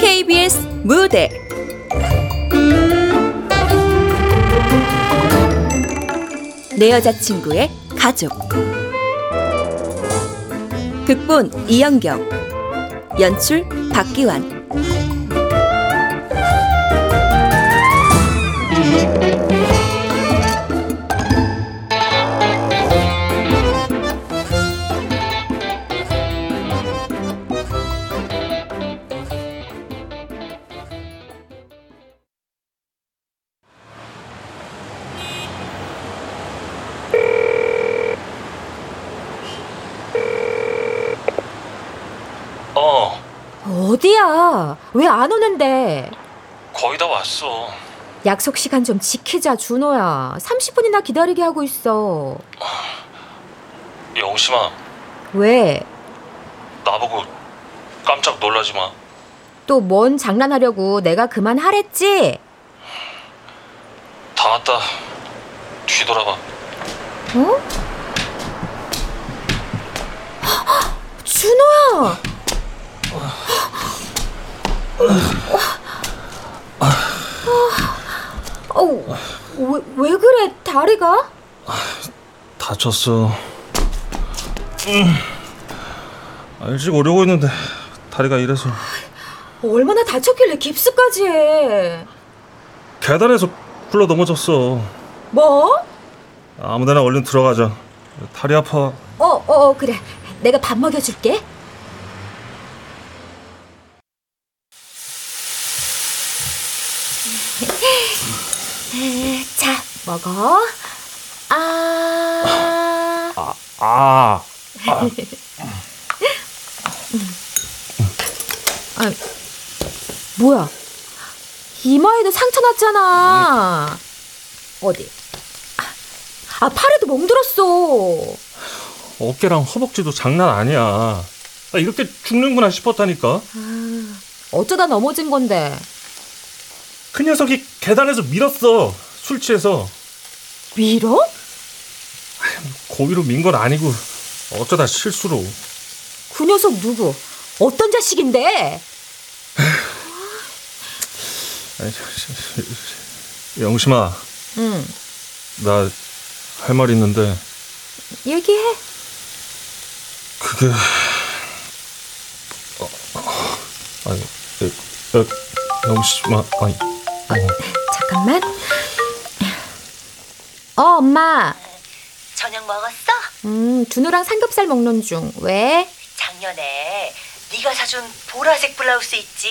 KBS 무대. 내 여자친구의 가족. 극본 이영경. 연출 박기환 왜 안 오는데? 거의 다 왔어. 약속 시간 좀 지키자, 준호야. 30분이나 기다리게 하고 있어. 영심아, 왜? 나보고 깜짝 놀라지 마. 또 뭔 장난하려고 내가 그만하랬지? 다 왔다. 뒤돌아봐. 어? 준호야! 어, 왜, 왜 그래, 다리가? 다쳤어. 음. 일찍 오려고 했는데 다리가 이래서 얼마나 다쳤길래 깁스까지 해? 계단에서 굴러 넘어졌어. 뭐? 아무데나 얼른 들어가자. 다리 아파. 어, 어, 어, 그래. 내가 밥 먹여줄게. 자, 먹어. 아, 아, 아, 뭐야? 이마에도 상처 났잖아. 어디? 아, 팔에도 멍들었어. 어깨랑 허벅지도 장난 아니야. 나 이렇게 죽는구나 싶었다니까. 어쩌다 넘어진 건데. 그 녀석이 계단에서 밀었어. 술 취해서. 밀어? 고의로 민 건 아니고 어쩌다 실수로. 그 녀석 누구? 어떤 자식인데? 영심아, 응, 나 할 말 있는데 얘기해. 그게 어, 어, 아니, 에, 에, 영심아, 아니, 어, 잠깐만. 어, 엄마. 저녁 먹었어? 음, 준우랑 삼겹살 먹는 중. 왜? 작년에 네가 사준 보라색 블라우스 있지?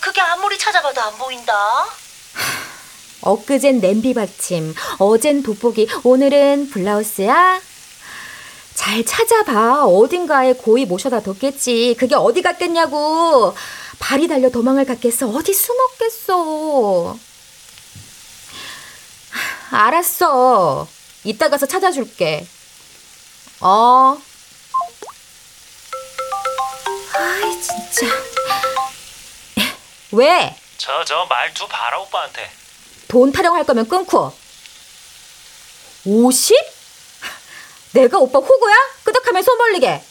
그게 아무리 찾아봐도 안 보인다. 엊그젠 냄비 받침, 어젠 돋보기, 오늘은 블라우스야? 잘 찾아봐. 어딘가에 고이 모셔다 뒀겠지. 그게 어디 갔겠냐고. 발이 달려 도망을 갔겠어. 어디 숨었겠어. 하, 알았어. 이따 가서 찾아줄게. 어. 아이, 진짜. 왜? 저, 저 말투 봐라 오빠한테. 돈 타령할 거면 끊고. 50? 내가 오빠 호구야? 끄덕하면 손 벌리게.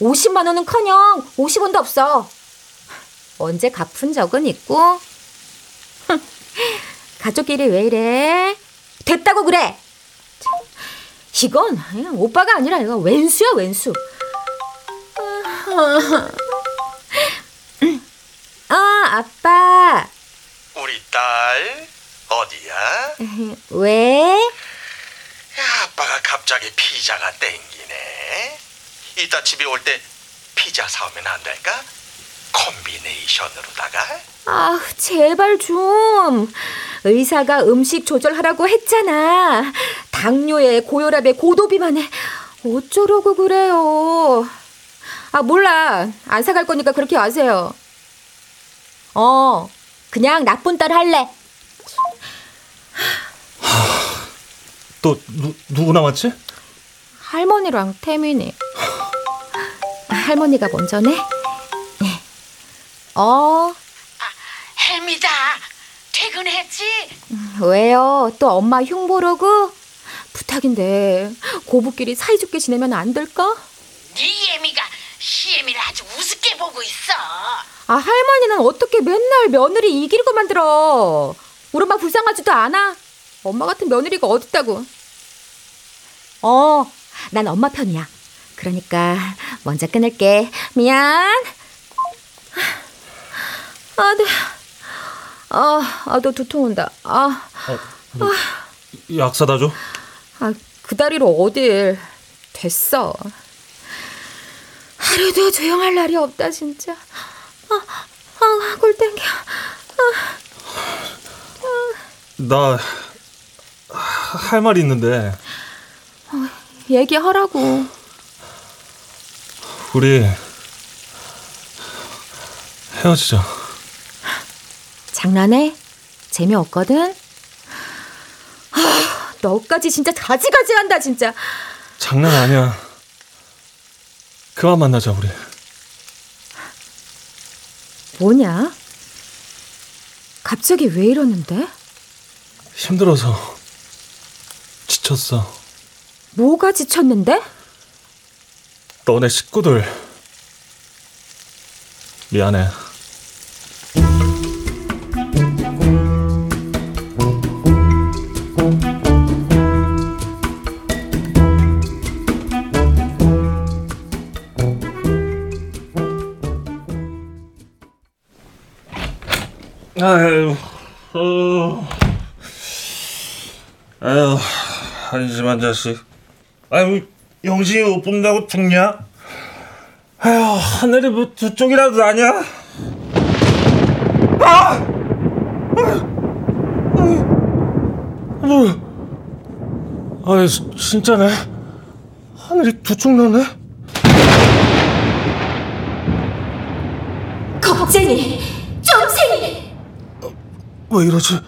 50만 원은 커녕 50원도 없어. 언제 갚은 적은 있고. 흥, 가족끼리 왜 이래? 됐다고 그래. 참, 이건 오빠가 아니라 이거 왼수야 왼수. 아 아빠 우리 딸 어디야? 왜? 야, 아빠가 갑자기 피자가 땡기네. 이따 집에 올 때 피자 사오면 안 될까? 콤비네이션으로다가 아, 제발 좀. 의사가 음식 조절하라고 했잖아. 당뇨에 고혈압에 고도비만에 어쩌려고 그래요. 아, 몰라. 안 사갈 거니까 그렇게 하세요. 어, 그냥 나쁜 딸 할래. 또 누, 누구 남았지? 할머니랑 태민이. 할머니가 먼저네. 네. 어, 헬미다. 퇴근해. 했지? 왜요? 또 엄마 흉 보려고? 부탁인데 고부끼리 사이좋게 지내면 안 될까? 네 예미가 시애미를 아주 우습게 보고 있어. 아 할머니는 어떻게 맨날 며느리 이기고 만들어? 우리 엄마 불쌍하지도 않아. 엄마 같은 며느리가 어딨다고? 어, 난 엄마 편이야. 그러니까 먼저 끊을게. 미안. 아, 네. 아, 아, 너 두통 온다. 아, 약 사다 줘. 아, 그 다리로 어딜. 됐어. 하루도 조용할 날이 없다, 진짜. 아, 아, 골 땡겨. 나할 말이 있는데 얘기하라고. 우리 헤어지자. 장난해? 재미없거든? 아, 너까지 진짜 가지가지 한다, 진짜. 장난 아니야. 그만 만나자 우리. 뭐냐? 갑자기 왜 이러는데? 힘들어서 지쳤어. 뭐가 지쳤는데? 너네 식구들 미안해. 아유, 어, 아유, 한심한 자식. 아유, 영신이 못 본다고 죽냐? 아유, 하늘이 뭐 두 쪽이라도 나냐? 아! 뭐? 아, 진- 진짜네. 하늘이 두 쪽 나네. 겁쟁이! 왜 이러지?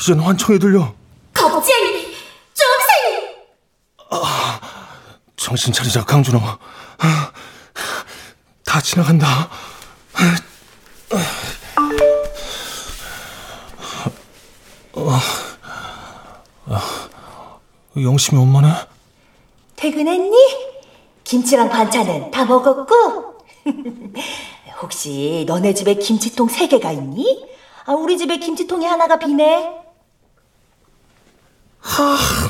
이젠 환청이 들려. 겁쟁이! 점생이! 정신 차리자, 강준호. 아, 다 지나간다. 아, 영심이 엄마네? 퇴근했니? 김치랑 반찬은 다 먹었고? 혹시 너네 집에 김치통 세 개가 있니? 아, 우리 집에 김치통이 하나가 비네.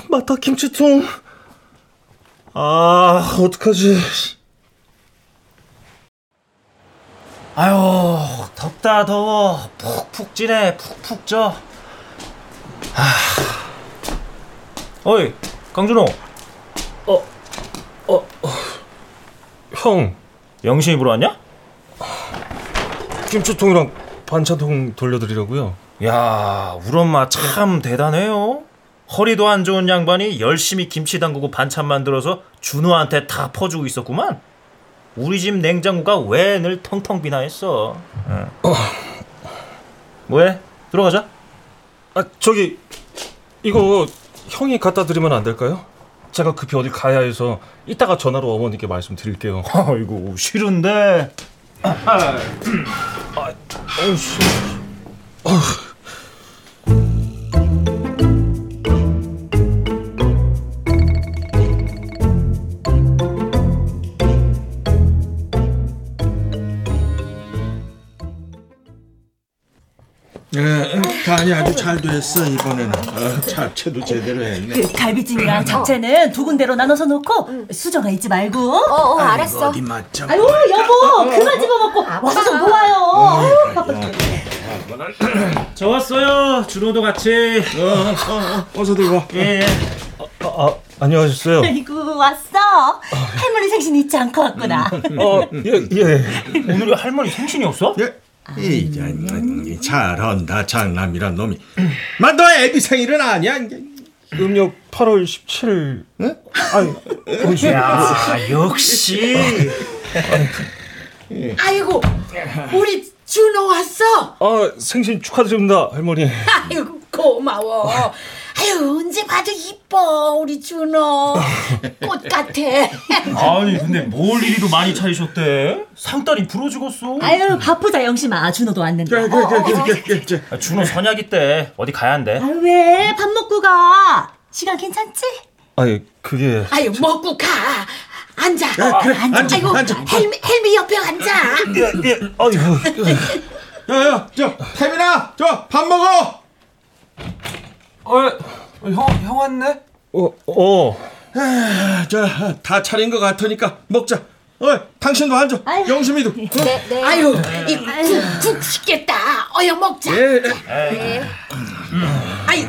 맞다, 김치통. 아, 어떡하지? 아유 덥다 더워 푹푹 찌네 푹푹 쪄 아. 어이 강준호 형, 영신이 보러 왔냐? 김치통이랑 반찬통 돌려드리려고요. 야 우리 엄마 참 대단해요 허리도 안 좋은 양반이 열심히 김치 담그고 반찬 만들어서 준호한테 다 퍼주고 있었구만 우리 집 냉장고가 왜 늘 텅텅 비나 했어 응. 뭐해? 들어가자 아, 저기, 이거 형이 갖다 드리면 안 될까요? 제가 급히 어디 가야 해서 이따가 전화로 어머니께 말씀드릴게요. 아이고 싫은데 어이씨. 예, 간이 아주 잘 됐어 이번에는 어, 잡채도 제대로 했네 그 갈비찜이랑 잡채는 두 군데로 나눠서 놓고 수저가 있지 말고. 어, 어, 알았어. 어디 맞죠? 아유 여보 그만 집어먹고 와서 좀 도와요. 저 왔어요 준호도 같이 어, 어, 서 들어와 예, 예. 아, 아, 안녕하셨어요. 아이고 왔어. 할머니 생신 잊지 않고 왔구나. 어, 예, 예. 오늘이 할머니 생신이었어? 예. 이년 잘한다 장남이란 놈이 만너 애비 생일은 아니야 이제. 음력 8월 17일. 예? 아니, 야 역시 아이고 우리 준호 왔어? 아, 생신 축하드립니다, 할머니. 아이고 고마워 아유 언제 봐도 이뻐 우리 준호 꽃 같아 아니 근데 뭘 이리도 많이 차리셨대? 상다리 부러지겠어. 아유 바쁘다 영심아 준호도 왔는데 그래 그래 그래 그래. 아, 준호 선약이 때 어디 가야 한대? 아유 왜밥 먹고 가 시간 괜찮지? 아니 그게 아유 먹고 가 앉아 야, 그래 앉아 아이고 앉아. 헬미 헬미 옆에 앉아 예, 예, 아이고 야 야 저 태민아 저 밥 먹어. 어 형 형 왔네? 어, 어. 아, 저다 차린 것 같으니까 먹자. 어 당신도 앉아. 영심이도. 네, 네. 아유 이국국 식겠다 어여 먹자 예. 아유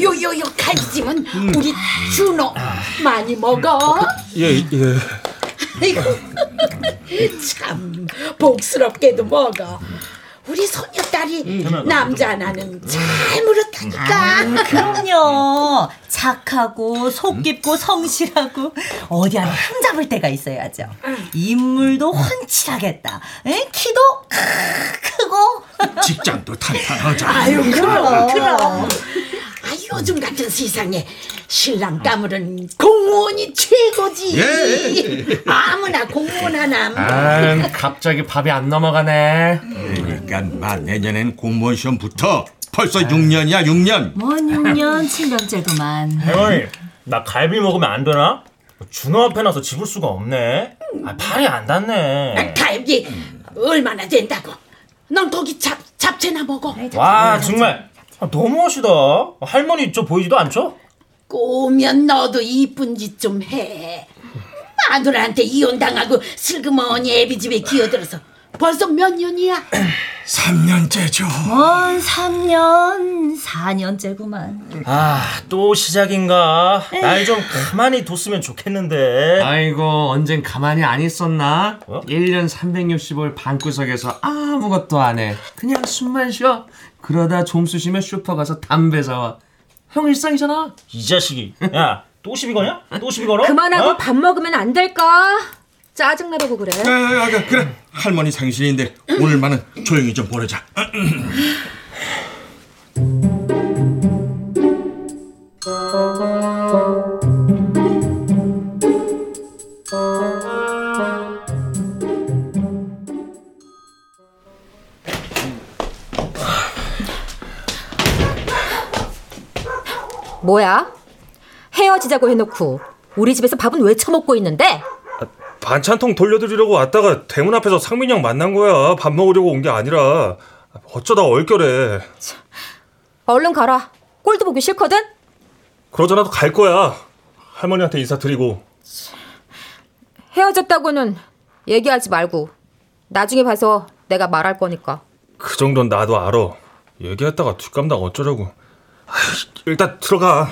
요 요 요 갈비찜은 우리 준호 많이 먹어 예, 예. 아이고 참 복스럽게도 먹어 우리 소녀딸이 남자 나는 잘 물었다니까. 그럼요. 착하고 속 깊고 성실하고 어디 하나 흠잡을 때가 있어야죠. 인물도 훤칠하겠다. 에? 키도 크고. 직장도 탄탄하자. 아유 그럼 그럼. 아 요즘 같은 세상에 신랑 까물은 공무원이 최고지. 예. 아무나 공무원 하나 아 갑자기 밥이 안 넘어가네. 그러니까 마 내년엔 공무원 시험 붙어. 벌써 6년이야 6년. 뭔 6년 7년째구만 할머니 나 갈비 먹으면 안 되나? 준호 앞에 나서 집을 수가 없네. 아, 팔이 안 닿네. 갈비 얼마나 된다고 넌 거기 잡 잡채나 먹어 와 정말 아, 너무하시다. 할머니 저 보이지도 않죠? 꼬면 너도 이쁜 짓 좀 해. 마누라한테 이혼당하고 슬그머니 애비 집에 기어들어서 벌써 몇 년이야? 3년째죠. 뭔 3년 4년째구만 아 또 시작인가? 날 좀 가만히 뒀으면 좋겠는데. 아이고 언젠 가만히 안 있었나? 어? 1년 365일 방구석에서 아무것도 안 해. 그냥 숨만 쉬어. 그러다 좀 쑤시면 슈퍼 가서 담배 사와. 형 일상이잖아. 이 자식이. 야, 또 시비 거냐? 또 시비 걸어? 그만하고 어? 밥 먹으면 안 될까? 짜증나려고 그래. 야, 야, 야, 그래 할머니 생신인데 오늘만은 조용히 좀 보내자. 뭐야? 헤어지자고 해놓고 우리 집에서 밥은 왜 처먹고 있는데? 반찬통 돌려드리려고 왔다가 대문 앞에서 상민이 형 만난 거야. 밥 먹으려고 온 게 아니라. 어쩌다 얼결에. 얼른 가라. 꼴도 보기 싫거든? 그러잖아도 갈 거야. 할머니한테 인사드리고. 헤어졌다고는 얘기하지 말고 나중에 봐서 내가 말할 거니까. 그 정도는 나도 알아. 얘기했다가 뒷감당 어쩌려고. 일단 들어가.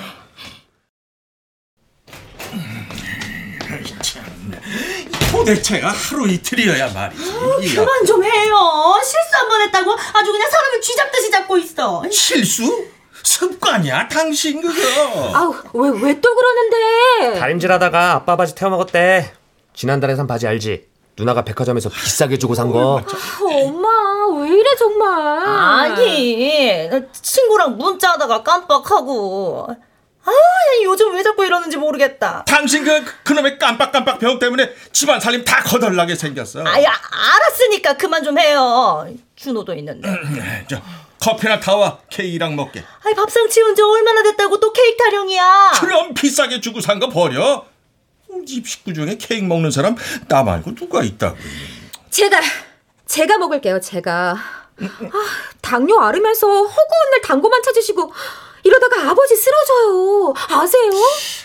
도대체가 하루 이틀이어야 말이지. 그만 좀 해요 실수 한 번 했다고 아주 그냥 사람을 쥐잡듯이 잡고 있어 실수? 습관이야 당신 그거. 아우, 왜, 왜 또 그러는데? 다림질하다가 아빠 바지 태워 먹었대. 지난달에 산 바지 알지? 누나가 백화점에서 비싸게 주고 산 거. 아, 엄마, 왜 이래, 정말. 아니 나 친구랑 문자하다가 깜빡하고 아 요즘 왜 자꾸 이러는지 모르겠다 당신 그 그놈의 깜빡깜빡 병 때문에 집안 살림 다 거덜나게 생겼어. 아야 알았으니까 그만 좀 해요 준호도 있는데 저 커피나 타와 케이크랑 먹게. 아이 밥상 치운 지 얼마나 됐다고 또 케이크 타령이야 그럼 비싸게 주고 산 거 버려. 집 식구 중에 케이크 먹는 사람 나 말고 누가 있다고. 제가, 제가 먹을게요, 제가. 아, 당뇨 앓으면서 허구한 날 당고만 찾으시고 아버지 쓰러져요. 아세요?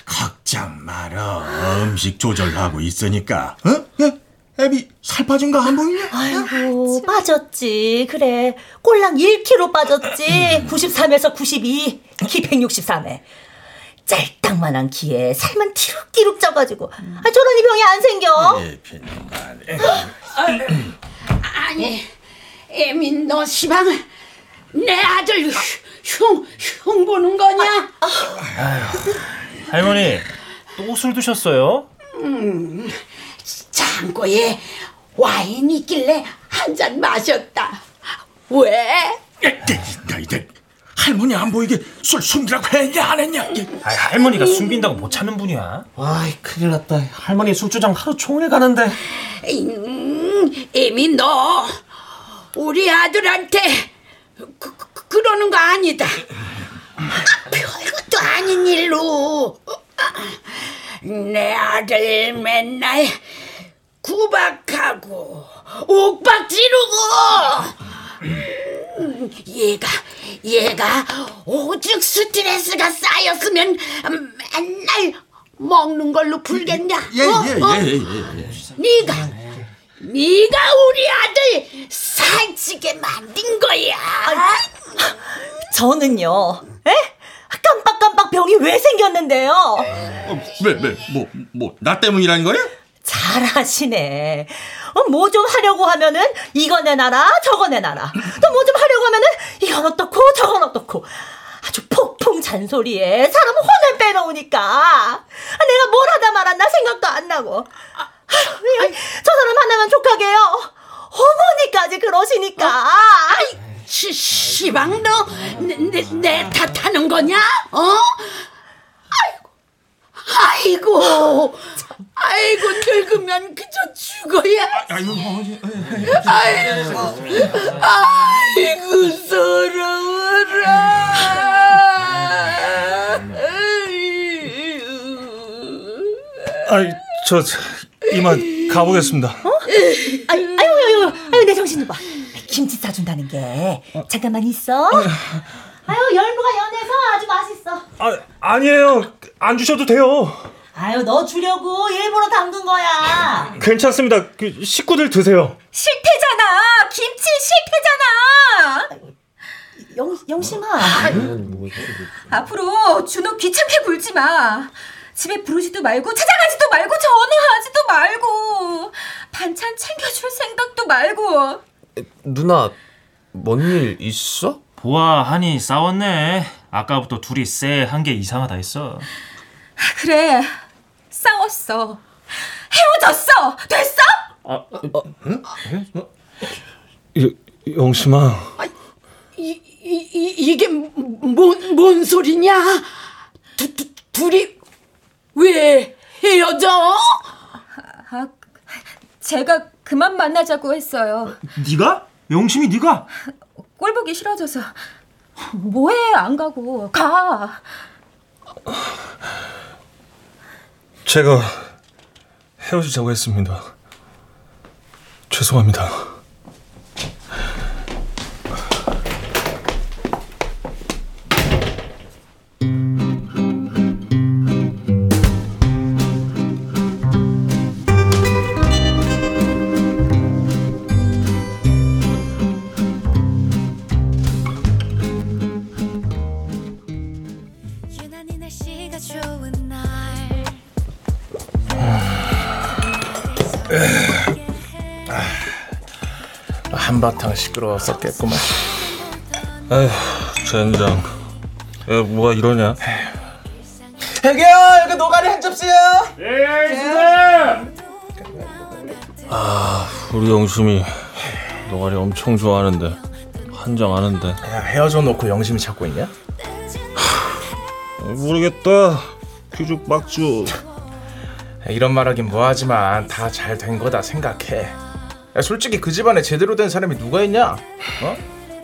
걱정 마라. 음식 조절하고 있으니까. 어? 야, 애비 살 빠진 거 안 보이냐? 아이고 빠졌지 그래 꼴랑 1kg 빠졌지 93에서 92 키 163에 짤딱만한 키에 살만 티룩티룩 쪄가지고 아 저러니 병이 안 생겨 예, 빈말. 아니, 애민 너 시방 내 아들 흉, 흉 보는 거냐? 할머니, 또 술 드셨어요? 창고에 와인 있길래 한 잔 마셨다. 왜? 너희들 할머니 안 보이게 술 숨기라고 했냐 안 했냐? 아, 할머니가 숨긴다고 못 찾는 분이야. 아이 큰일 났다. 할머니 술주장 하루 종일 가는데. 음, 이미 너 우리 아들한테 그, 그, 그 러는 거 아니다. 아, 별것도 아닌 일로 내 아들 맨날 구박하고 옥박 지르고 음, 얘가 얘가 오죽 스트레스가 쌓였으면 맨날 먹는 걸로 풀겠냐? 어? 어? 예예 예 예 예, 예. 네가 네가 우리 아들 살찌게 만든 거야. 저는요, 에? 깜빡깜빡 병이 왜 생겼는데요? 어, 왜 왜 뭐 뭐 나 때문이라는 거야? 잘하시네. 뭐좀 하려고 하면은 이거 내놔라, 저거 내놔라. 또 뭐 좀 하려고 하면은 이건 어떻고 저건 어떻고. 아주 폭풍 잔소리에 사람 혼을 빼놓으니까 아, 내가 뭘 하다 말았나 생각도 안 나고. 아 휴, 저 사람 하나만 족하게요. 어머니까지 그러시니까. 시, 시방 너내 탓하는 거냐? 어? 아이고, 아이고, 아이고 늙으면 그저 죽어야. 아유 어머니 아이고, 아이고 서러워라. 아이 저 이만 가보겠습니다. 아유, 아유, 아유, 아유, 내 정신 좀 봐. 김치 싸준다는 게. 잠깐만 있어. 아유, 열무가 연해서 아주 맛있어. 아 아니에요. 안 주셔도 돼요. 아유, 너 주려고 일부러 담근 거야. 괜찮습니다. 그 식구들 드세요. 실패잖아. 김치 실패잖아. 영, 영심아. 앞으로 준호 귀찮게 굴지 마. 집에 부르지도 말고 찾아가지도 말고 전화하지도 말고 반찬 챙겨줄 생각도 말고 누나 뭔 일 있어? 보아 하니 싸웠네. 아까부터 둘이 쎄한 게 이상하다 했어. 그래 싸웠어 헤어졌어 됐어? 영심아. 이, 이, 이, 이게 뭔, 뭔 소리냐? 두, 두, 둘이 왜 헤어져? 아 제가 그만 만나자고 했어요 네가? 영심이 네가? 꼴 보기 싫어져서 뭐해 안 가고 가 제가 헤어지자고 했습니다. 죄송합니다. 한바탕 시끄러웠었겠구만. 아휴 젠장. 야 뭐가 이러냐? 여기요 여기 노가리 한 접시요. 아 우리 영심이 노가리 엄청 좋아하는데 한정하는데 야, 헤어져 놓고 영심이 찾고 있냐? 모르겠다. 귀죽박죽. 이런 말하긴 뭐하지만 다 잘 된 거다 생각해. 야, 솔직히 그 집안에 제대로 된 사람이 누가 있냐? 어?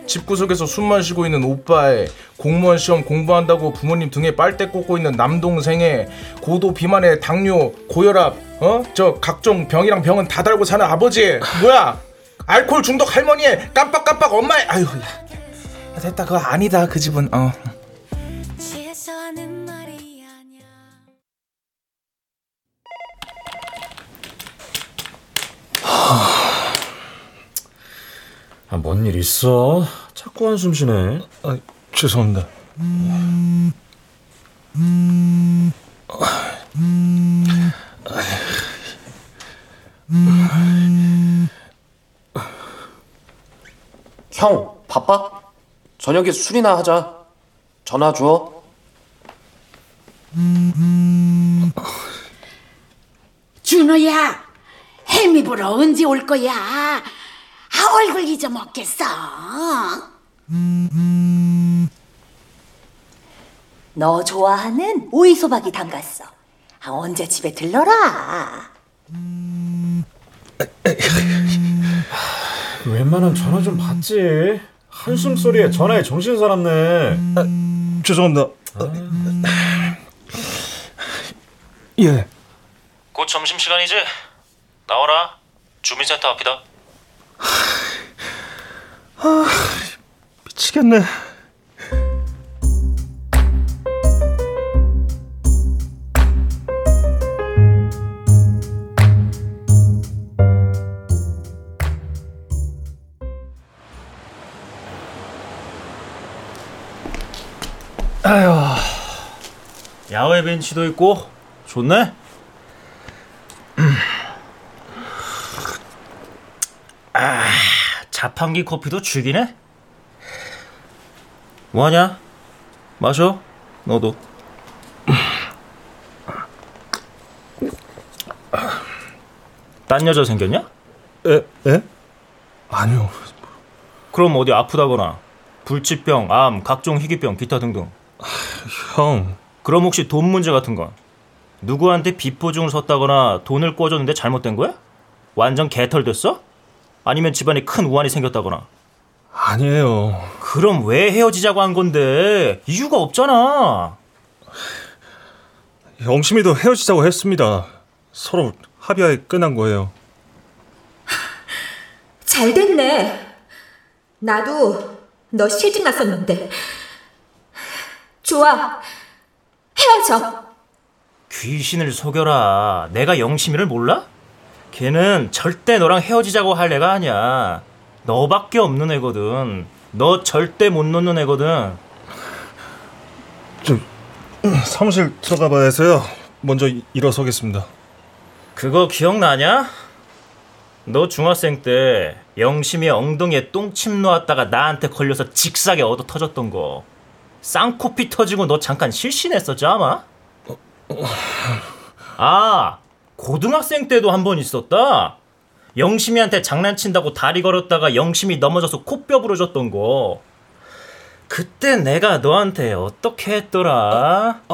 집구석에서 숨만 쉬고 있는 오빠에 공무원 시험 공부한다고 부모님 등에 빨대 꽂고 있는 남동생에 고도 비만에 당뇨 고혈압 어? 저 각종 병이랑 병은 다 달고 사는 아버지. 뭐야? 알코올 중독 할머니에 깜빡깜빡 엄마의 아유 야, 됐다. 그거 아니다. 그 집은. 어 아, 뭔일 있어? 자꾸 한숨 쉬네. 아 죄송합니다. 형 바빠? 저녁에 술이나 하자 전화 줘 준호야, 햄이 보러 언제 올 거야? 아, 얼굴 잊어먹겠어. 너 좋아하는 오이소박이 담갔어. 아, 언제 집에 들러라. 웬만하면 전화 좀 받지. 한숨 소리에 전화에 정신 사납네. 죄송합니다. 예. 곧 점심 시간이지? 나와라. 주민센터 앞이다. 미치겠네. 아휴. 야외 벤치도 있고 좋네. 음. 아, 자판기 커피도 죽이네. 뭐하냐? 마셔. 너도. 딴 여자 생겼냐? 에? 에? 아니요. 그럼 어디 아프다거나 불치병, 암, 각종 희귀병, 기타 등등. 형. 그럼 혹시 돈 문제 같은 건 누구한테 빚보증을 섰다거나 돈을 꿔줬는데 잘못된 거야? 완전 개털 됐어? 아니면 집안에 큰 우환이 생겼다거나 아니에요. 그럼 왜 헤어지자고 한 건데 이유가 없잖아 영심이도 헤어지자고 했습니다. 서로 합의하에 끝난 거예요. 잘 됐네. 나도 너 실직 났었는데. 좋아. 헤어져. 귀신을 속여라 내가 영심이를 몰라? 걔는 절대 너랑 헤어지자고 할 애가 아니야 너밖에 없는 애거든 너 절대 못 놓는 애거든 좀 사무실 들어가 봐야 해서요. 먼저 이- 일어서겠습니다. 그거 기억나냐? 너 중학생 때 영심이 엉덩이에 똥침 놓았다가 나한테 걸려서 직사게 얻어 터졌던 거 쌍코피 터지고 너 잠깐 실신했었지 아마? 아 고등학생 때도 한 번 있었다 영심이한테 장난친다고 다리 걸었다가 영심이 넘어져서 코뼈 부러졌던 거 그때 내가 너한테 어떻게 했더라?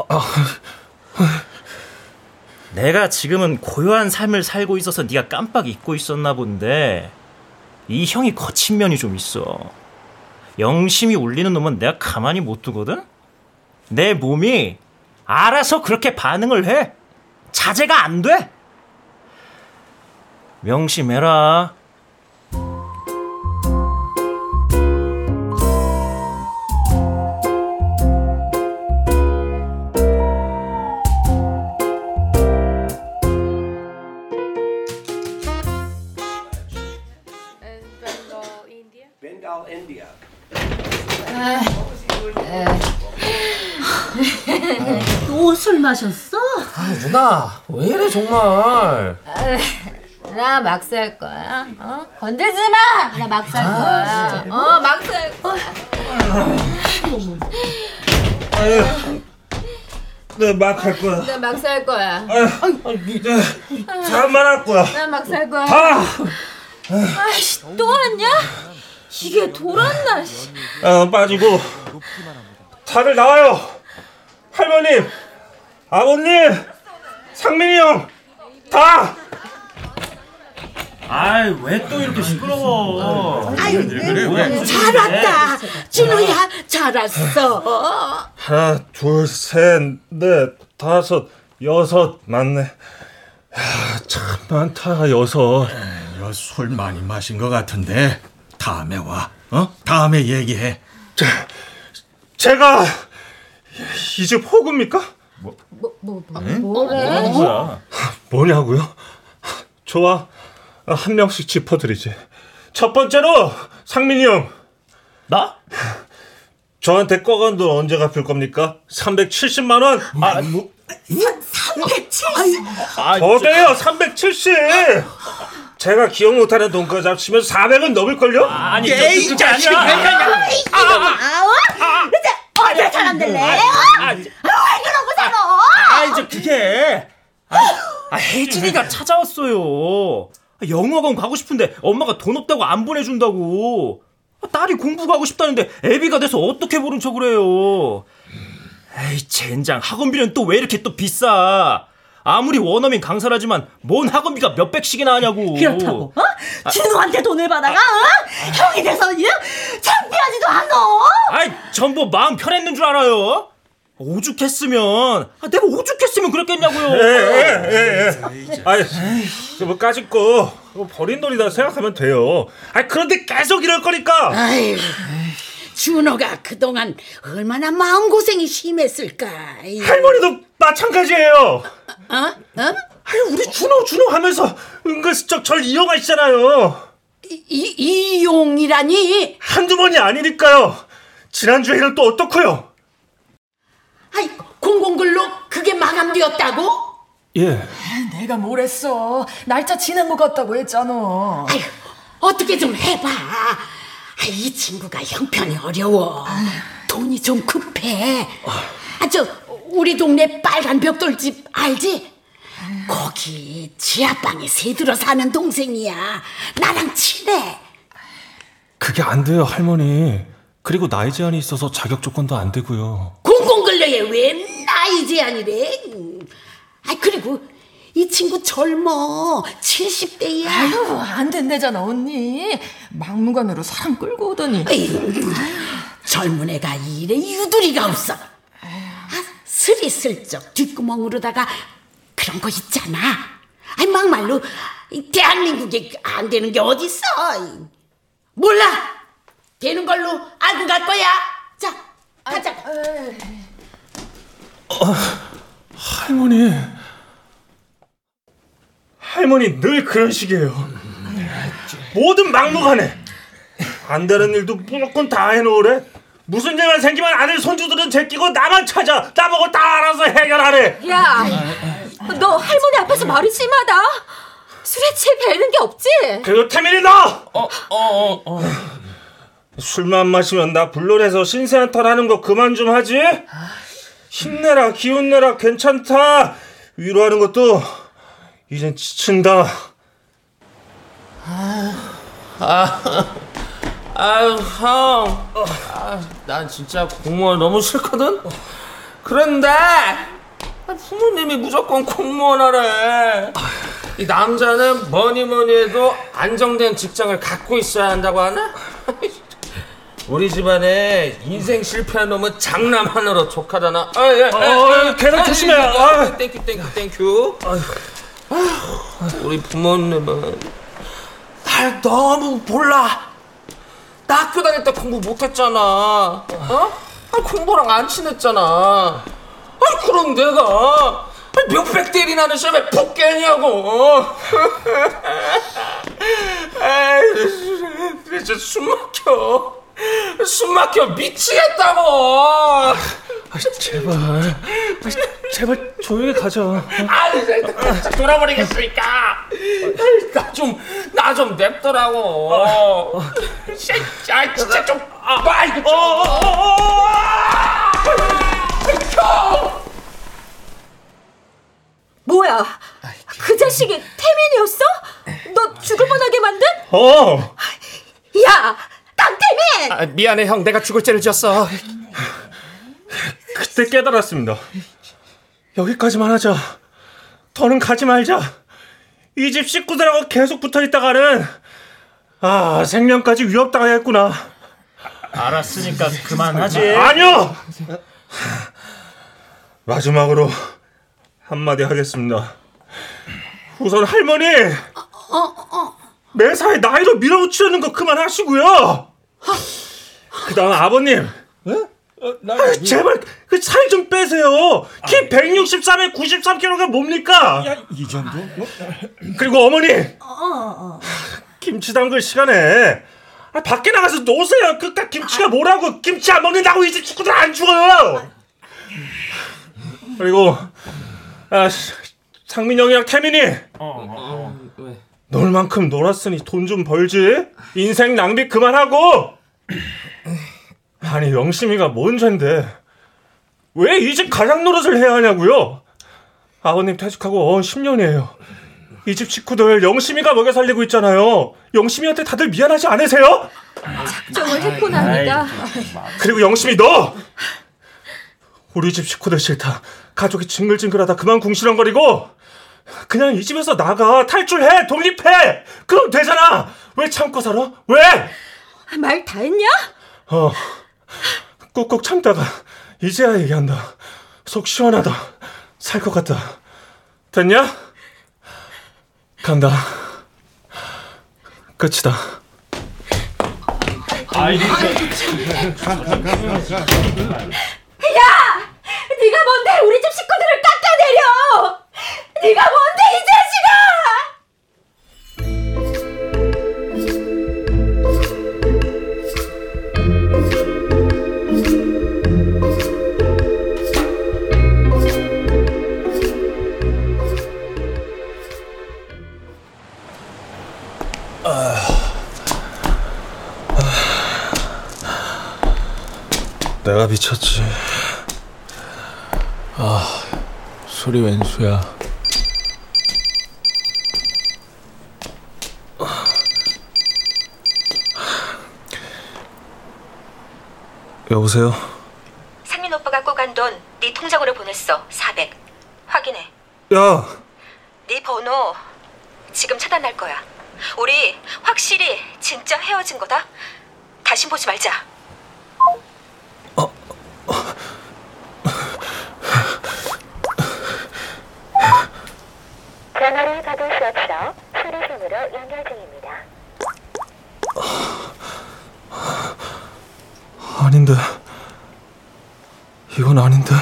내가 지금은 고요한 삶을 살고 있어서 네가 깜빡 잊고 있었나 본데 이 형이 거친 면이 좀 있어. 영심이 울리는 놈은 내가 가만히 못 두거든. 내 몸이 알아서 그렇게 반응을 해. 자제가 안 돼. 명심해라. 또 술 마셨어? 누나 왜 이래 정말 나 막살 거야. 어? 건들지 마. 나 막살 거야. 어, 막살 거야. 네, 막할 거야. 나 막살 거야. 잘만 할 거야. 나 막살 거야. 아! 아이씨, 또 왔냐? 이게 돌았나? 씨. 어, 빠지고. 다들 나와요. 할머님, 아버님, 상민이 형, 다. 아이 왜 또 이렇게 시끄러워? 아유, 그래, 왜? 잘 왔다. 준호야, 잘 왔어. 하나, 둘, 셋, 넷, 다섯, 여섯, 맞네. 야, 참 많다, 여섯. 술 많이 마신 것 같은데 다음에 와. 어? 다음에 얘기해. 제가 이 집 호구입니까? 뭐, 뭐, 뭐, 뭐래? 뭐야? 뭐냐고요? 좋아. 한 명씩 짚어드리지. 첫 번째로 상민이 형. 나? 저한테 꺼간 돈 언제 갚을 겁니까? 370만 원. 아, 뭐, 370. 더 돼요. 370. 제가 기억 못하는 돈까지 합치면 400은 넘을걸요? 아니, 에이, 그게 자식, 아니야. 아우, 이제 어디 사람들래? 아, 왜 그러고 살아? 아 이제 그게 아, 아 혜진이가 찾아왔어요. 아, 영어학원 가고 싶은데 엄마가 돈 없다고 안 보내준다고. 아, 딸이 공부 가고 싶다는데 애비가 돼서 어떻게 모른 척을 해요. 에이 젠장 학원비는 또 왜 이렇게 또 비싸? 아무리 원어민 강사라지만 뭔 학원비가 몇 백씩이나 하냐고. 그렇다고 어? 진우한테 돈을 받아가 어? 형이 돼서 이 창피하지도 않아 아이 전부 마음 편했는 줄 알아요? 오죽했으면 아, 내가 오죽했으면 그랬겠냐고요. 예예예. 아이 뭐 까짓 거 이거 버린 돈이다 생각하면 돼요. 아 그런데 계속 이럴 거니까. 아유, 준호가 그동안 얼마나 마음고생이 심했을까. 아유. 할머니도 마찬가지예요. 어? 어? 아유 우리 준호 준호 하면서 은근슬쩍 절 이용하시잖아요. 이, 이용이라니? 한두 번이 아니니까요. 지난주에는 또 어떻고요? 아이, 공공글로 그게 마감되었다고? 예. 내가 뭘 했어. 날짜 지난 것 같다고 했잖아. 아유, 어떻게 좀 해봐. 아, 이 친구가 형편이 어려워. 돈이 좀 급해. 아, 저, 우리 동네 빨간 벽돌집 알지? 거기 지하방에 새들어 사는 동생이야. 나랑 친해. 그게 안 돼요, 할머니. 그리고 나이 제한이 있어서 자격 조건도 안 되고요. 공공 근로에 왜 나이 제한이래? 아 그리고 이 친구 젊어 70대야. 아유, 안 된대잖아, 언니. 막무가내로 사람 끌고 오더니. 젊은 애가 이 일에 유두리가 없어. 아, 스리슬쩍 뒷구멍으로다가 그런 거 있잖아. 아이 막말로 이 대한민국에 안 되는 게 어딨어. 몰라. 되는 걸로 알고 갈 거야. 자, 가자. 할머니. 할머니 늘 그런 식이에요. 뭐든 막무가내. 안 되는 일도 무조건 다 해놓으래. 무슨 일만 생기면 아들 손주들은 제끼고 나만 찾아. 나보고 다 알아서 해결하래. 야, 너 할머니 앞에서 말이 심하다. 술에 취해 배는 게 없지? 그리고 태민이 너! 어, 어, 어, 어. 술만 마시면 나 불러내서 신세한 털 하는 거 그만 좀 하지? 힘내라, 기운내라, 괜찮다. 위로하는 것도 이젠 지친다. 아, 아유 형, 아, 난 진짜 공무원 너무 싫거든. 그런데 부모님이 무조건 공무원 하래. 이 남자는 뭐니 뭐니 해도 안정된 직장을 갖고 있어야 한다고 하나? 우리 집안에 인생 실패한 놈은 장남 하나로 족하잖아. 아, 예, 예, 어, 예. 계단 아, 조심해. 예, 아. 예. thank you, thank you, thank you. 우리 부모님은 날 너무 몰라. 나 학교 다닐 때 공부 못했잖아. 어? 아, 공부랑 안 친했잖아. 아, 그럼 내가 몇백 대 일 나는 시험에 붙겠냐고. 에이, 진짜 숨 막혀. 숨 막혀 미치겠다고. 아, 제발. 아, 제발 조용히 가자. 아니, 진짜 돌아버리겠으니까. 나 좀, 나 좀 냅더라고. 아, 진짜 좀, 아, 이거 좀. 뭐야? 그 자식이 태민이었어? 너 죽을 뻔하게 만든? 어. 야, 강태민! 아, 미안해 형, 내가 죽을 죄를 지었어. 그때 깨달았습니다. 여기까지만 하자. 더는 가지 말자. 이 집 식구들하고 계속 붙어 있다가는 아 생명까지 위협당하겠구나. 알았으니까 그만하지. 아니요. 마지막으로 한마디 하겠습니다. 우선 할머니 매사에 나이로 밀어붙이려는 거 그만하시고요. 그다음 아버님. 아유, 제발 그 살 좀 빼세요. 키 163에 93kg가 뭡니까? 이 정도? 그리고 어머니 어, 김치 담글 시간에 아, 밖에 나가서 노세요. 그깟 김치가 뭐라고 김치 안 먹는다고 이 집 식구들 안 죽어요. 그리고 아, 시- 상민 형이랑 태민이 놀 만큼 놀았으니 돈 좀 벌지. 인생 낭비 그만하고. 아니 영심이가 뭔 죄인데 왜 이 집 가장 노릇을 해야 하냐고요? 아버님 퇴직하고 어 10년이에요. 이 집 식구들 영심이가 먹여 살리고 있잖아요. 영심이한테 다들 미안하지 않으세요? 작정을 했구나, 네가. 그리고 영심이 너 우리 집 식구들 싫다. 가족이 징글징글하다. 그만 궁시렁거리고 그냥 이 집에서 나가 탈출해 독립해. 그럼 되잖아. 왜 참고 살아? 왜? 말 다 했냐? 어 꾹꾹 참다가 이제야 얘기한다. 속 시원하다. 살 것 같다. 됐냐? 간다. 끝이다. 야! 네가 뭔데 우리 집 식구들을 깎아내려! 네가 뭔데 이 자식아! 내가 미쳤지. 아, 소리 웬수야. 여보세요? 상민 오빠가 꼬간 돈 네 통장으로 보냈어. 400 확인해. 야, 네 번호 지금 차단할 거야. 우리 확실히 진짜 헤어진 거다. 다시 보지 말자. 전화를 받을 수 없어 소리송으로 연결 중입니다. 아닌데. 이건 아닌데.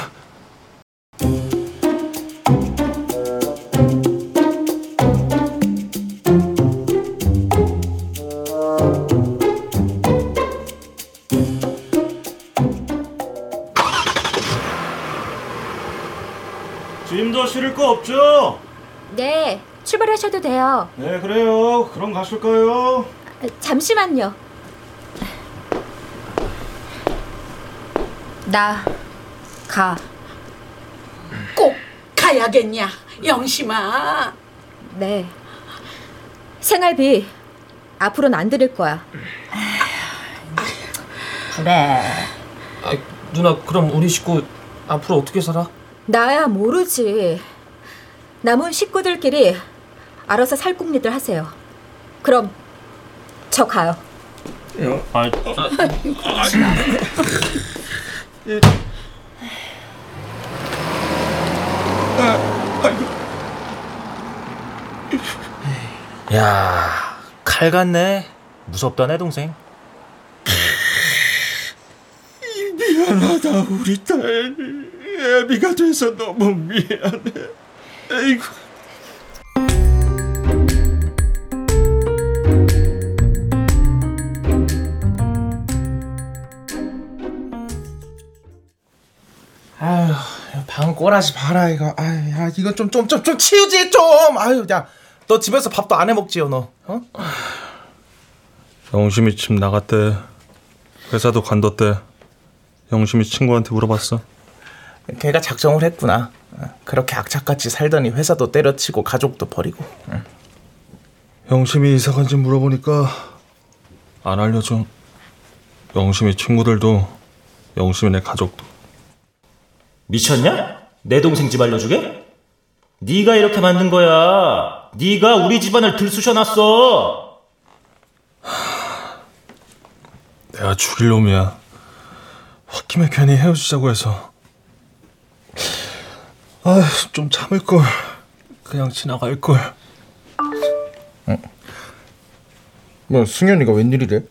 짐도 실을 거 없죠? 네 출발하셔도 돼요 네, 그래요. 그럼 가실까요? 잠시만요 나 가. 꼭 가야겠냐, 영심아. 네. 생활비 앞으로는 안 드릴 거야. 그래. 아, 누나, 그럼 우리 식구 앞으로 어떻게 살아? 나야 모르지. 남은 식구들끼리 알아서 살궁리들 하세요. 그럼 저 가요. 아, 야, 칼 같네. 무섭다, 내 동생. 미안하다 우리 딸. 애비가 돼서 너무 미안해. 에이구 방 꼬라지 봐라 이거. 아유, 야, 이거 좀 좀 좀 좀 치우지 좀. 아유, 야, 너 집에서 밥도 안 해 먹지요, 너? 어? 영심이 집 나갔대. 회사도 관뒀대. 영심이 친구한테 물어봤어. 걔가 작정을 했구나. 어, 그렇게 악착같이 살더니 회사도 때려치고 가족도 버리고. 응. 영심이 이사 간지 물어보니까 안 알려줘. 영심이 친구들도 영심이네 가족도. 미쳤냐? 내 동생 집 알려주게? 네가 이렇게 만든 거야. 네가 우리 집안을 들쑤셔놨어. 내가 죽일 놈이야. 홧김에 괜히 헤어지자고 해서. 아, 좀 참을 걸. 그냥 지나갈 걸. 뭐 승현이가 웬일이래?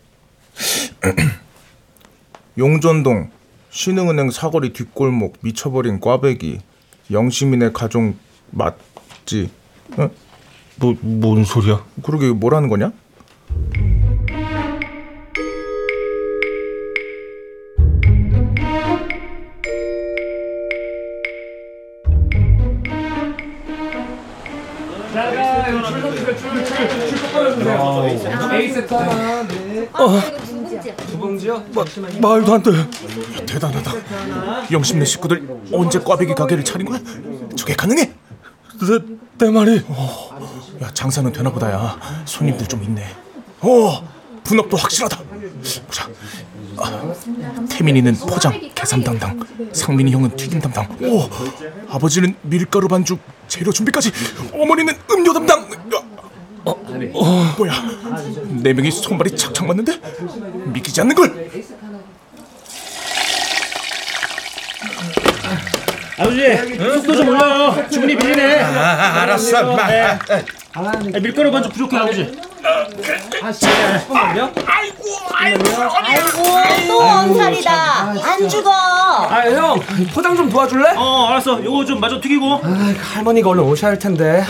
용전동 신흥은행 사거리 뒷골목 미쳐버린 꽈배기 영시민의 가족 맞지? 어? 뭐, 뭔 소리야? 그러게 뭐라는 거냐? 말도 안 돼. 대단하다. 영심네 식구들 언제 꽈배기 가게를 차린 거야? 저게 가능해? 내, 내 말이. 야 장사는 되나 보다야. 손님들 좀 있네. 어 분업도 확실하다. 보자. 태민이는 포장, 계산 담당, 상민이 형은 튀김 담당. 오, 아버지는 밀가루 반죽, 재료 준비까지. 어머니는. 어, 어, 뭐야? 네 명이 손발이 착착 맞는데 믿기지 않는 걸. 아버지 속도 좀 올려요. 주문이 밀리네. 아, 알았어, 마. 네. 아, 밀가루 반죽 부족해 아버지. 아이고 또 엄살이다. 안 죽어. 아 형 포장 좀 도와줄래? 어 알았어. 요거 좀 마저 튀기고. 아, 할머니가 얼른 오셔야 할 텐데.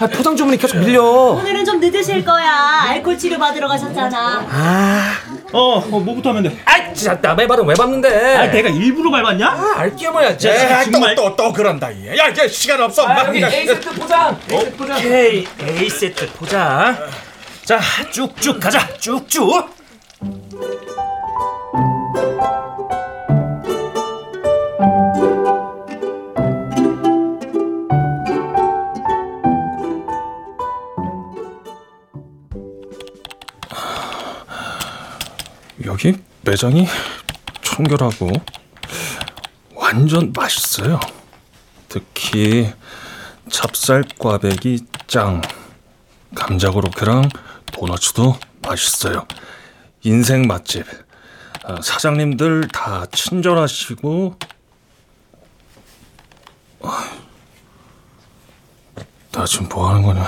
아, 포장 주문이 계속 밀려. 오늘은 좀 늦으실 거야. 알코올 치료 받으러 가셨잖아. 아, 어, 어 뭐부터 하면 돼? 아, 진짜 남의 발은 왜 밟는데? 아, 내가 일부러 밟았냐? 아, 알게 뭐야, 자, 진짜. 정말. 또또 그런다. 얘. 야, 이제 시간 없어. 아, 막. 여기 A 세트 포장. A 세트 포장. 오케이 A 세트 포장. 자 쭉쭉 가자. 쭉쭉. 여기 매장이 청결하고 완전 맛있어요. 특히 찹쌀 꽈배기 짱, 감자 고로케랑 도너츠도 맛있어요. 인생 맛집. 아, 사장님들 다 친절하시고 아, 나 지금 뭐 하는 거냐?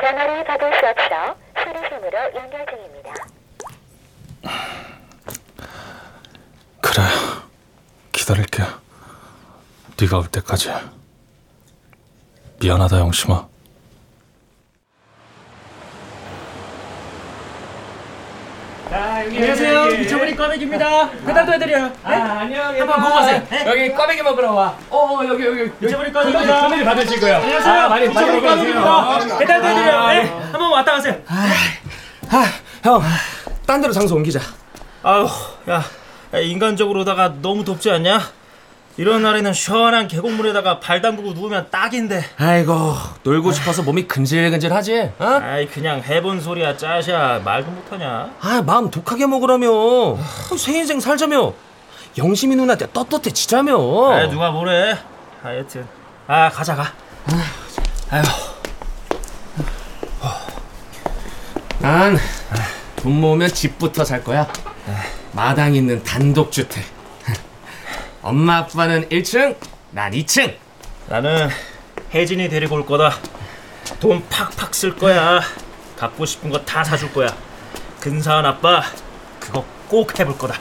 전화를 받을 수 없어 수리심으로 연결 중입니다. 그래 기다릴게 네가 올 때까지 미안하다 영심아 안녕하세요. 미쳐버린 꽈배기입니다. 배달도 해드려요. 아, 안녕. 한번 먹어보세요. 여기 꽈배기 먹으러 와. 어, 여기 여기. 미쳐버린 꽈배기입니다. 선배님 받으시고요. 안녕하세요. 아, 많이 미쳐버린. 꽈배기입니다. 배달도 해드려요. 아, 네, 한번 왔다 가세요. 아, 형. 딴 데로 장소 옮기자. 아유, 야, 야, 인간적으로다가 너무 덥지 않냐? 이런 날에는 시원한 계곡물에다가 발 담그고 누우면 딱인데. 아이고, 놀고 싶어서 몸이 근질근질하지? 어? 아이 그냥 해본 소리야 짜샤 말도 못하냐? 아, 마음 독하게 먹으라며. 새 인생 살자며. 영심이 누나한테 떳떳해지자며. 아 누가 뭐래? 하여튼 아 가자 가. 아휴. 난 돈 모으면 집부터 살 거야. 마당 있는 단독주택. 엄마 아빠는 1층, 난 2층. 나는 혜진이 데리고 올 거다. 돈 팍팍 쓸 거야. 갖고 싶은 거 다 사줄 거야. 근사한 아빠 그거 꼭 해볼 거다.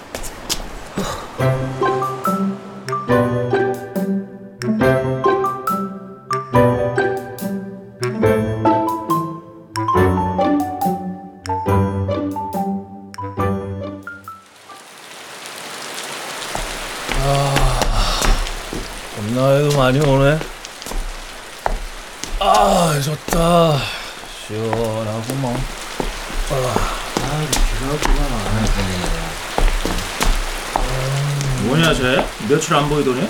보이더니?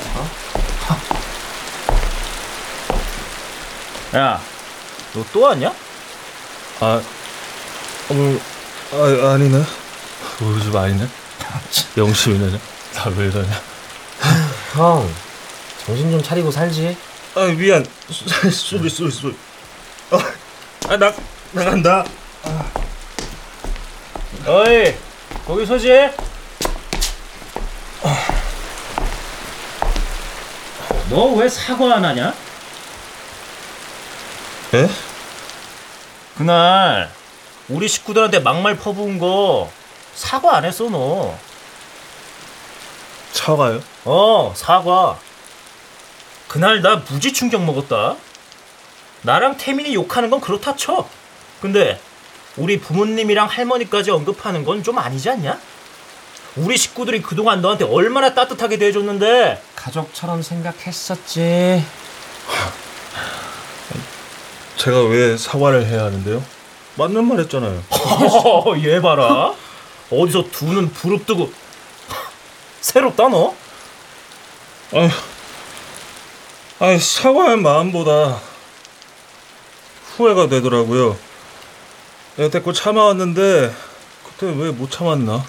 야, 너 또 왔냐? 아 오늘 아, 아니네 우리 집 아니네 영심이네 나왜 이러냐 형, 정신 좀 차리고 살지. 아 미안 sorry sorry sorry 아나 나간다 어이, 거기 서지? 너 왜 사과 안 하냐? 에? 그날 우리 식구들한테 막말 퍼부은 거 사과 안 했어 너. 사과요? 어 사과. 그날 나 무지 충격 먹었다. 나랑 태민이 욕하는 건 그렇다 쳐. 근데 우리 부모님이랑 할머니까지 언급하는 건 좀 아니지 않냐? 우리 식구들이 그동안 너한테 얼마나 따뜻하게 대해줬는데 가족처럼 생각했었지. 제가 왜 사과를 해야 하는데요? 맞는 말 했잖아요 얘 봐라 어디서 두 눈 부릅뜨고 새롭다 너 아휴, 아이 사과할 마음보다 후회가 되더라고요. 여태껏 참아왔는데 그때 왜 못 참았나?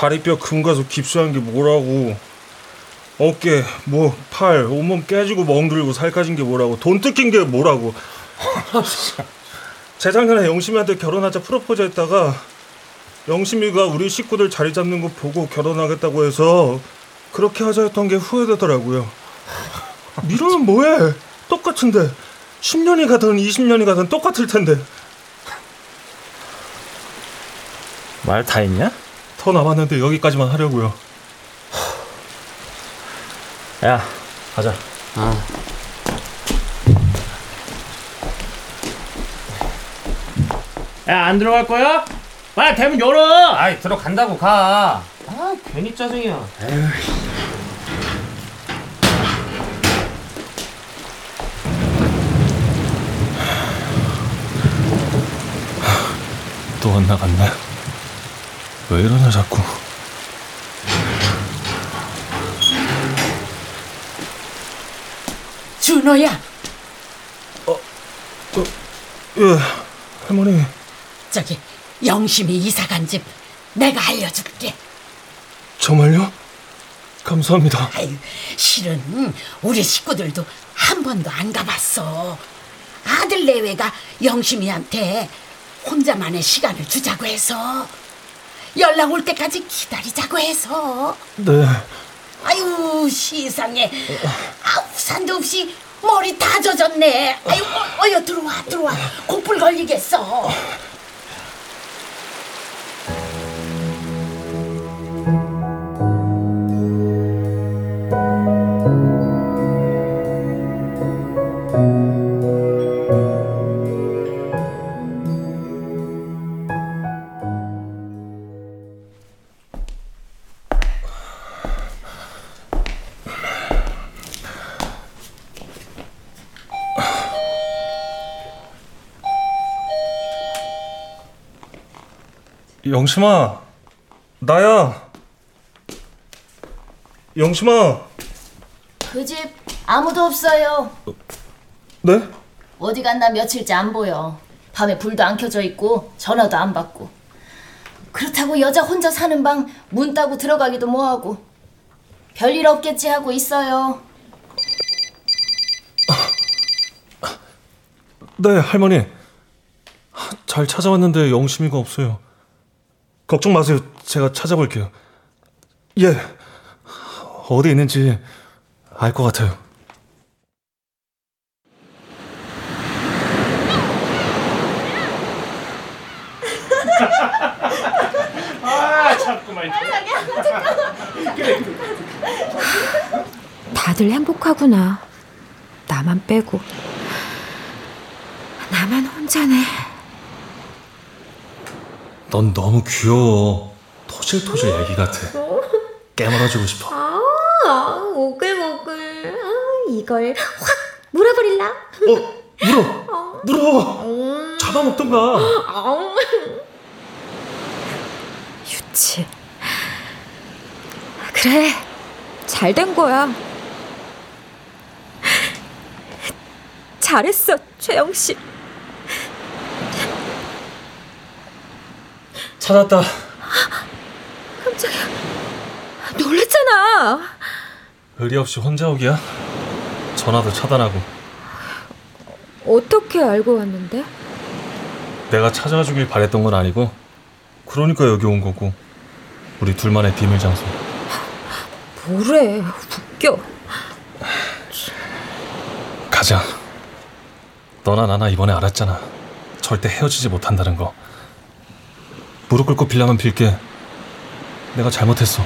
다리뼈 금가서 깁스한 게 뭐라고? 어깨, 뭐, 팔, 온몸 깨지고 멍들고 살 까진 게 뭐라고? 돈 뜯긴 게 뭐라고? 재작년에 영심이한테 결혼하자 프로포즈 했다가 영심이가 우리 식구들 자리 잡는 거 보고 결혼하겠다고 해서 그렇게 하자 했던 게 후회되더라고요. 미련은 뭐해? 똑같은데 10년이 가든 20년이 가든 똑같을 텐데 말 다 했냐? 더 남았는데 여기까지만 하려고요. 야, 가자. 야, 안 들어갈 거야? 빨리 대문 열어! 아이, 들어간다고 가. 아, 괜히 짜증이야. 또안 나갔네. 왜 이러냐 자꾸. 준호야, 예, 할머니. 저기 영심이 이사 간 집 내가 알려줄게. 정말요? 감사합니다. 아유, 실은 우리 식구들도 한 번도 안 가봤어. 아들 내외가 영심이한테 혼자만의 시간을 주자고 해서 연락 올 때까지 기다리자고 해서. 네. 아유 세상에. 아, 우산도 없이 머리 다 젖었네. 아유 어, 어여 들어와 들어와. 코뿔 걸리겠어 영심아, 나야. 영심아, 그 집 아무도 없어요. 네? 어디 갔나 며칠째 안 보여. 밤에 불도 안 켜져 있고 전화도 안 받고. 그렇다고 여자 혼자 사는 방 문 따고 들어가기도 뭐하고. 별일 없겠지 하고 있어요. 네, 할머니. 잘 찾아왔는데 영심이가 없어요. 걱정 마세요. 제가 찾아볼게요. 예. 어디 있는지 알 것 같아요. 아, 자꾸만. 다들 행복하구나. 나만 빼고. 나만 혼자네. 넌 너무 귀여워. 토실토실 애기 같아. 깨물어주고 싶어. 아, 오글오글. 아, 이걸 확 물어버릴라. 어, 물어. 물어. 잡아먹던가. 유치. 그래, 잘 된 거야. 잘했어, 최영 씨. 찾았다. 깜짝이야. 놀랬잖아. 의리 없이 혼자 오기야? 전화도 차단하고. 어떻게 알고 왔는데? 내가 찾아와 주길 바랬던 건 아니고 그러니까 여기 온 거고 우리 둘만의 비밀 장소 뭐래, 웃겨. 가자 너나 나나 이번에 알았잖아 절대 헤어지지 못한다는 거 무릎 꿇고 빌라면 빌게 내가 잘못했어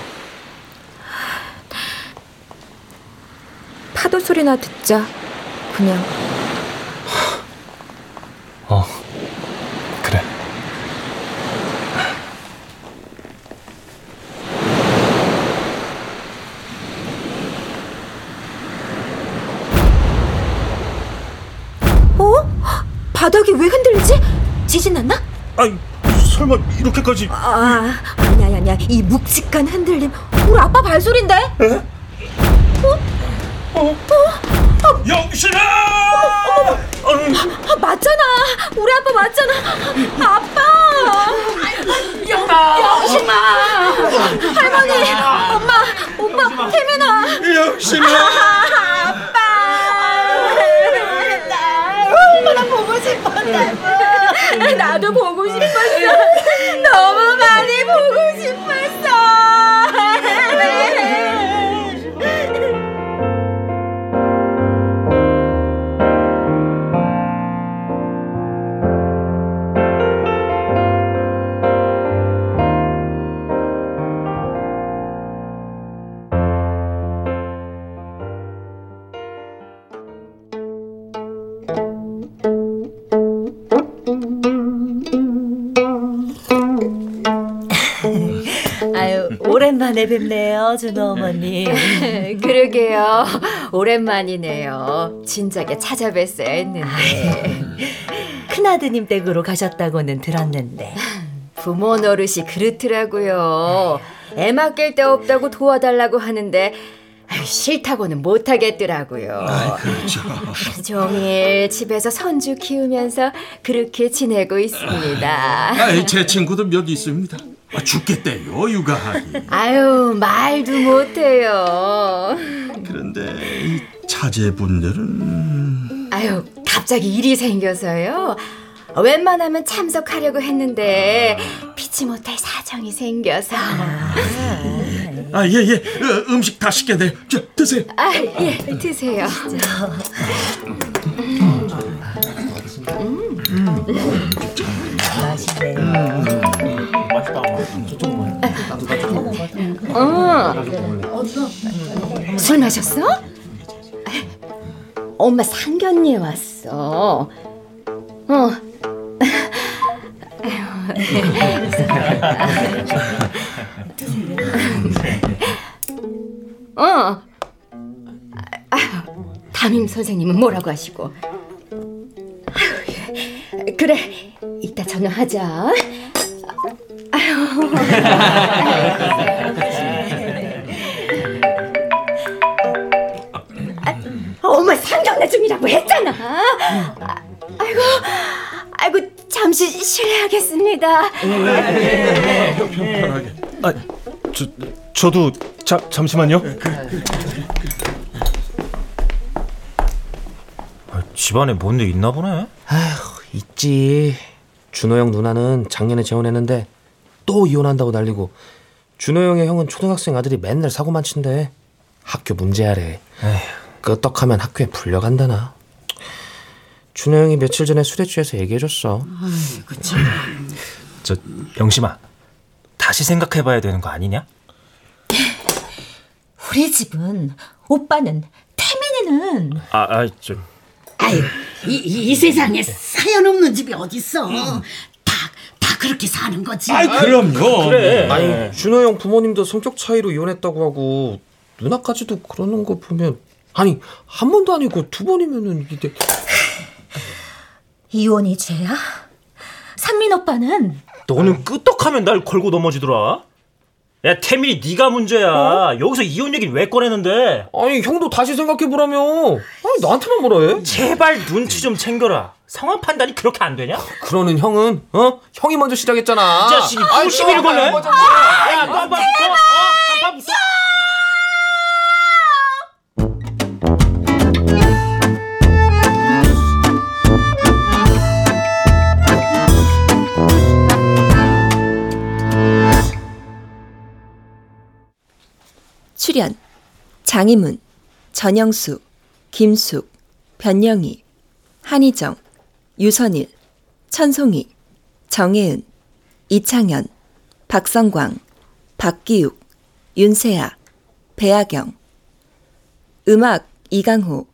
파도 소리나 듣자. 그냥. 어 그래 어? 바닥이 왜 흔들리지? 지진 났나? 아니 설마 이렇게까지 아, 아니야, 아니야. 이 묵직한 흔들림. 우리 아빠 발소리인데? 어? 어? 어? 영신아! 어머, 아, 맞잖아. 우리 아빠 맞잖아. 아빠. 영아. 영심아. 할머니, 엄마, 오빠, 태민아. 영심아. 아빠. 얼마나 보고 싶었다고. 나도 보고 싶었어. 오랜만에 뵙네요, 준호 어머니. 그러게요. 오랜만이네요. 진작에 찾아뵀어야 했는데. 큰아드님 댁으로 가셨다고는 들었는데. 부모 노릇이 그렇더라고요. 애 맡길 데 없다고 도와달라고 하는데 싫다고는 못하겠더라고요. 그렇죠. 하루 종일 집에서 선주 키우면서 그렇게 지내고 있습니다. 아이, 제 친구도 몇 있습니다. 아, 죽겠대요, 육아하기. 아유 말도 못해요. 그런데 이 자제분들은 아유 갑자기 일이 생겨서요. 웬만하면 참석하려고 했는데 피치 못할 사정이 생겨서. 아, 예, 예. 어, 음식 다 식겠네요. 자, 드세요. 아, 예, 드세요. 어. 술 마셨어? 엄마 상견례 왔어. 어. 어. 아유, 담임 선생님은 뭐라고 하시고? 예. 그래, 이따 전화하자. 아유. 상견례 중이라고 했잖아. 아, 아이고, 아이고 잠시 실례하겠습니다. 편하게. 아, 저 저도 자, 잠시만요. 아, 집안에 뭔일 있나 보네. 아휴, 있지. 준호 형 누나는 작년에 재혼했는데 또 이혼한다고 난리고 준호 형의 형은 초등학생 아들이 맨날 사고만 친대. 학교 문제하래. 끄떡하면 학교에 불려간다나. 준호 형이 며칠 전에 술에 취해서 얘기해줬어. 참. 저 영심아, 다시 생각해봐야 되는 거 아니냐? 우리 집은 오빠는 태민이는 아, 아, 저 아유, 이, 이, 이 세상에 사연 없는 집이 어딨어. 다, 다 그렇게 사는 거지. 아이, 그럼요. 그래. 아니 준호 형 부모님도 성격 차이로 이혼했다고 하고 누나까지도 그러는 거 보면 아니 한 번도 아니고 두 번이면은 이게 이혼이 죄야? 산민 오빠는 너는 끄떡하면 날 걸고 넘어지더라. 야 태민이 네가 문제야. 여기서 이혼 얘기를 왜 꺼내는데? 아니 형도 다시 생각해 보라며 아니 나한테만 뭐라 해? 제발 눈치 좀 챙겨라. 상황 판단이 그렇게 안 되냐? 그러는 형은 어? 형이 먼저 시작했잖아 이 자식이 아이, 또 시비를 또 거네. 한번 먼저 아, 야, 너 한번 더, 어? 한판 붙어. 출연 장희문, 전영수, 김숙, 변영희, 한희정, 유선일, 천송이, 정혜은, 이창현, 박성광, 박기욱, 윤세아, 배아경. 음악 이강호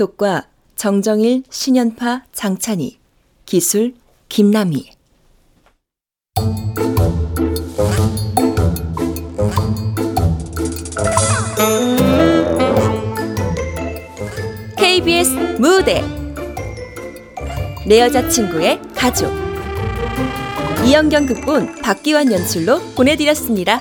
효과 정정일, 신연파, 장찬희 기술 김남희 KBS 무대 내 여자친구의 가족 이영경 극본 박기환 연출로 보내드렸습니다.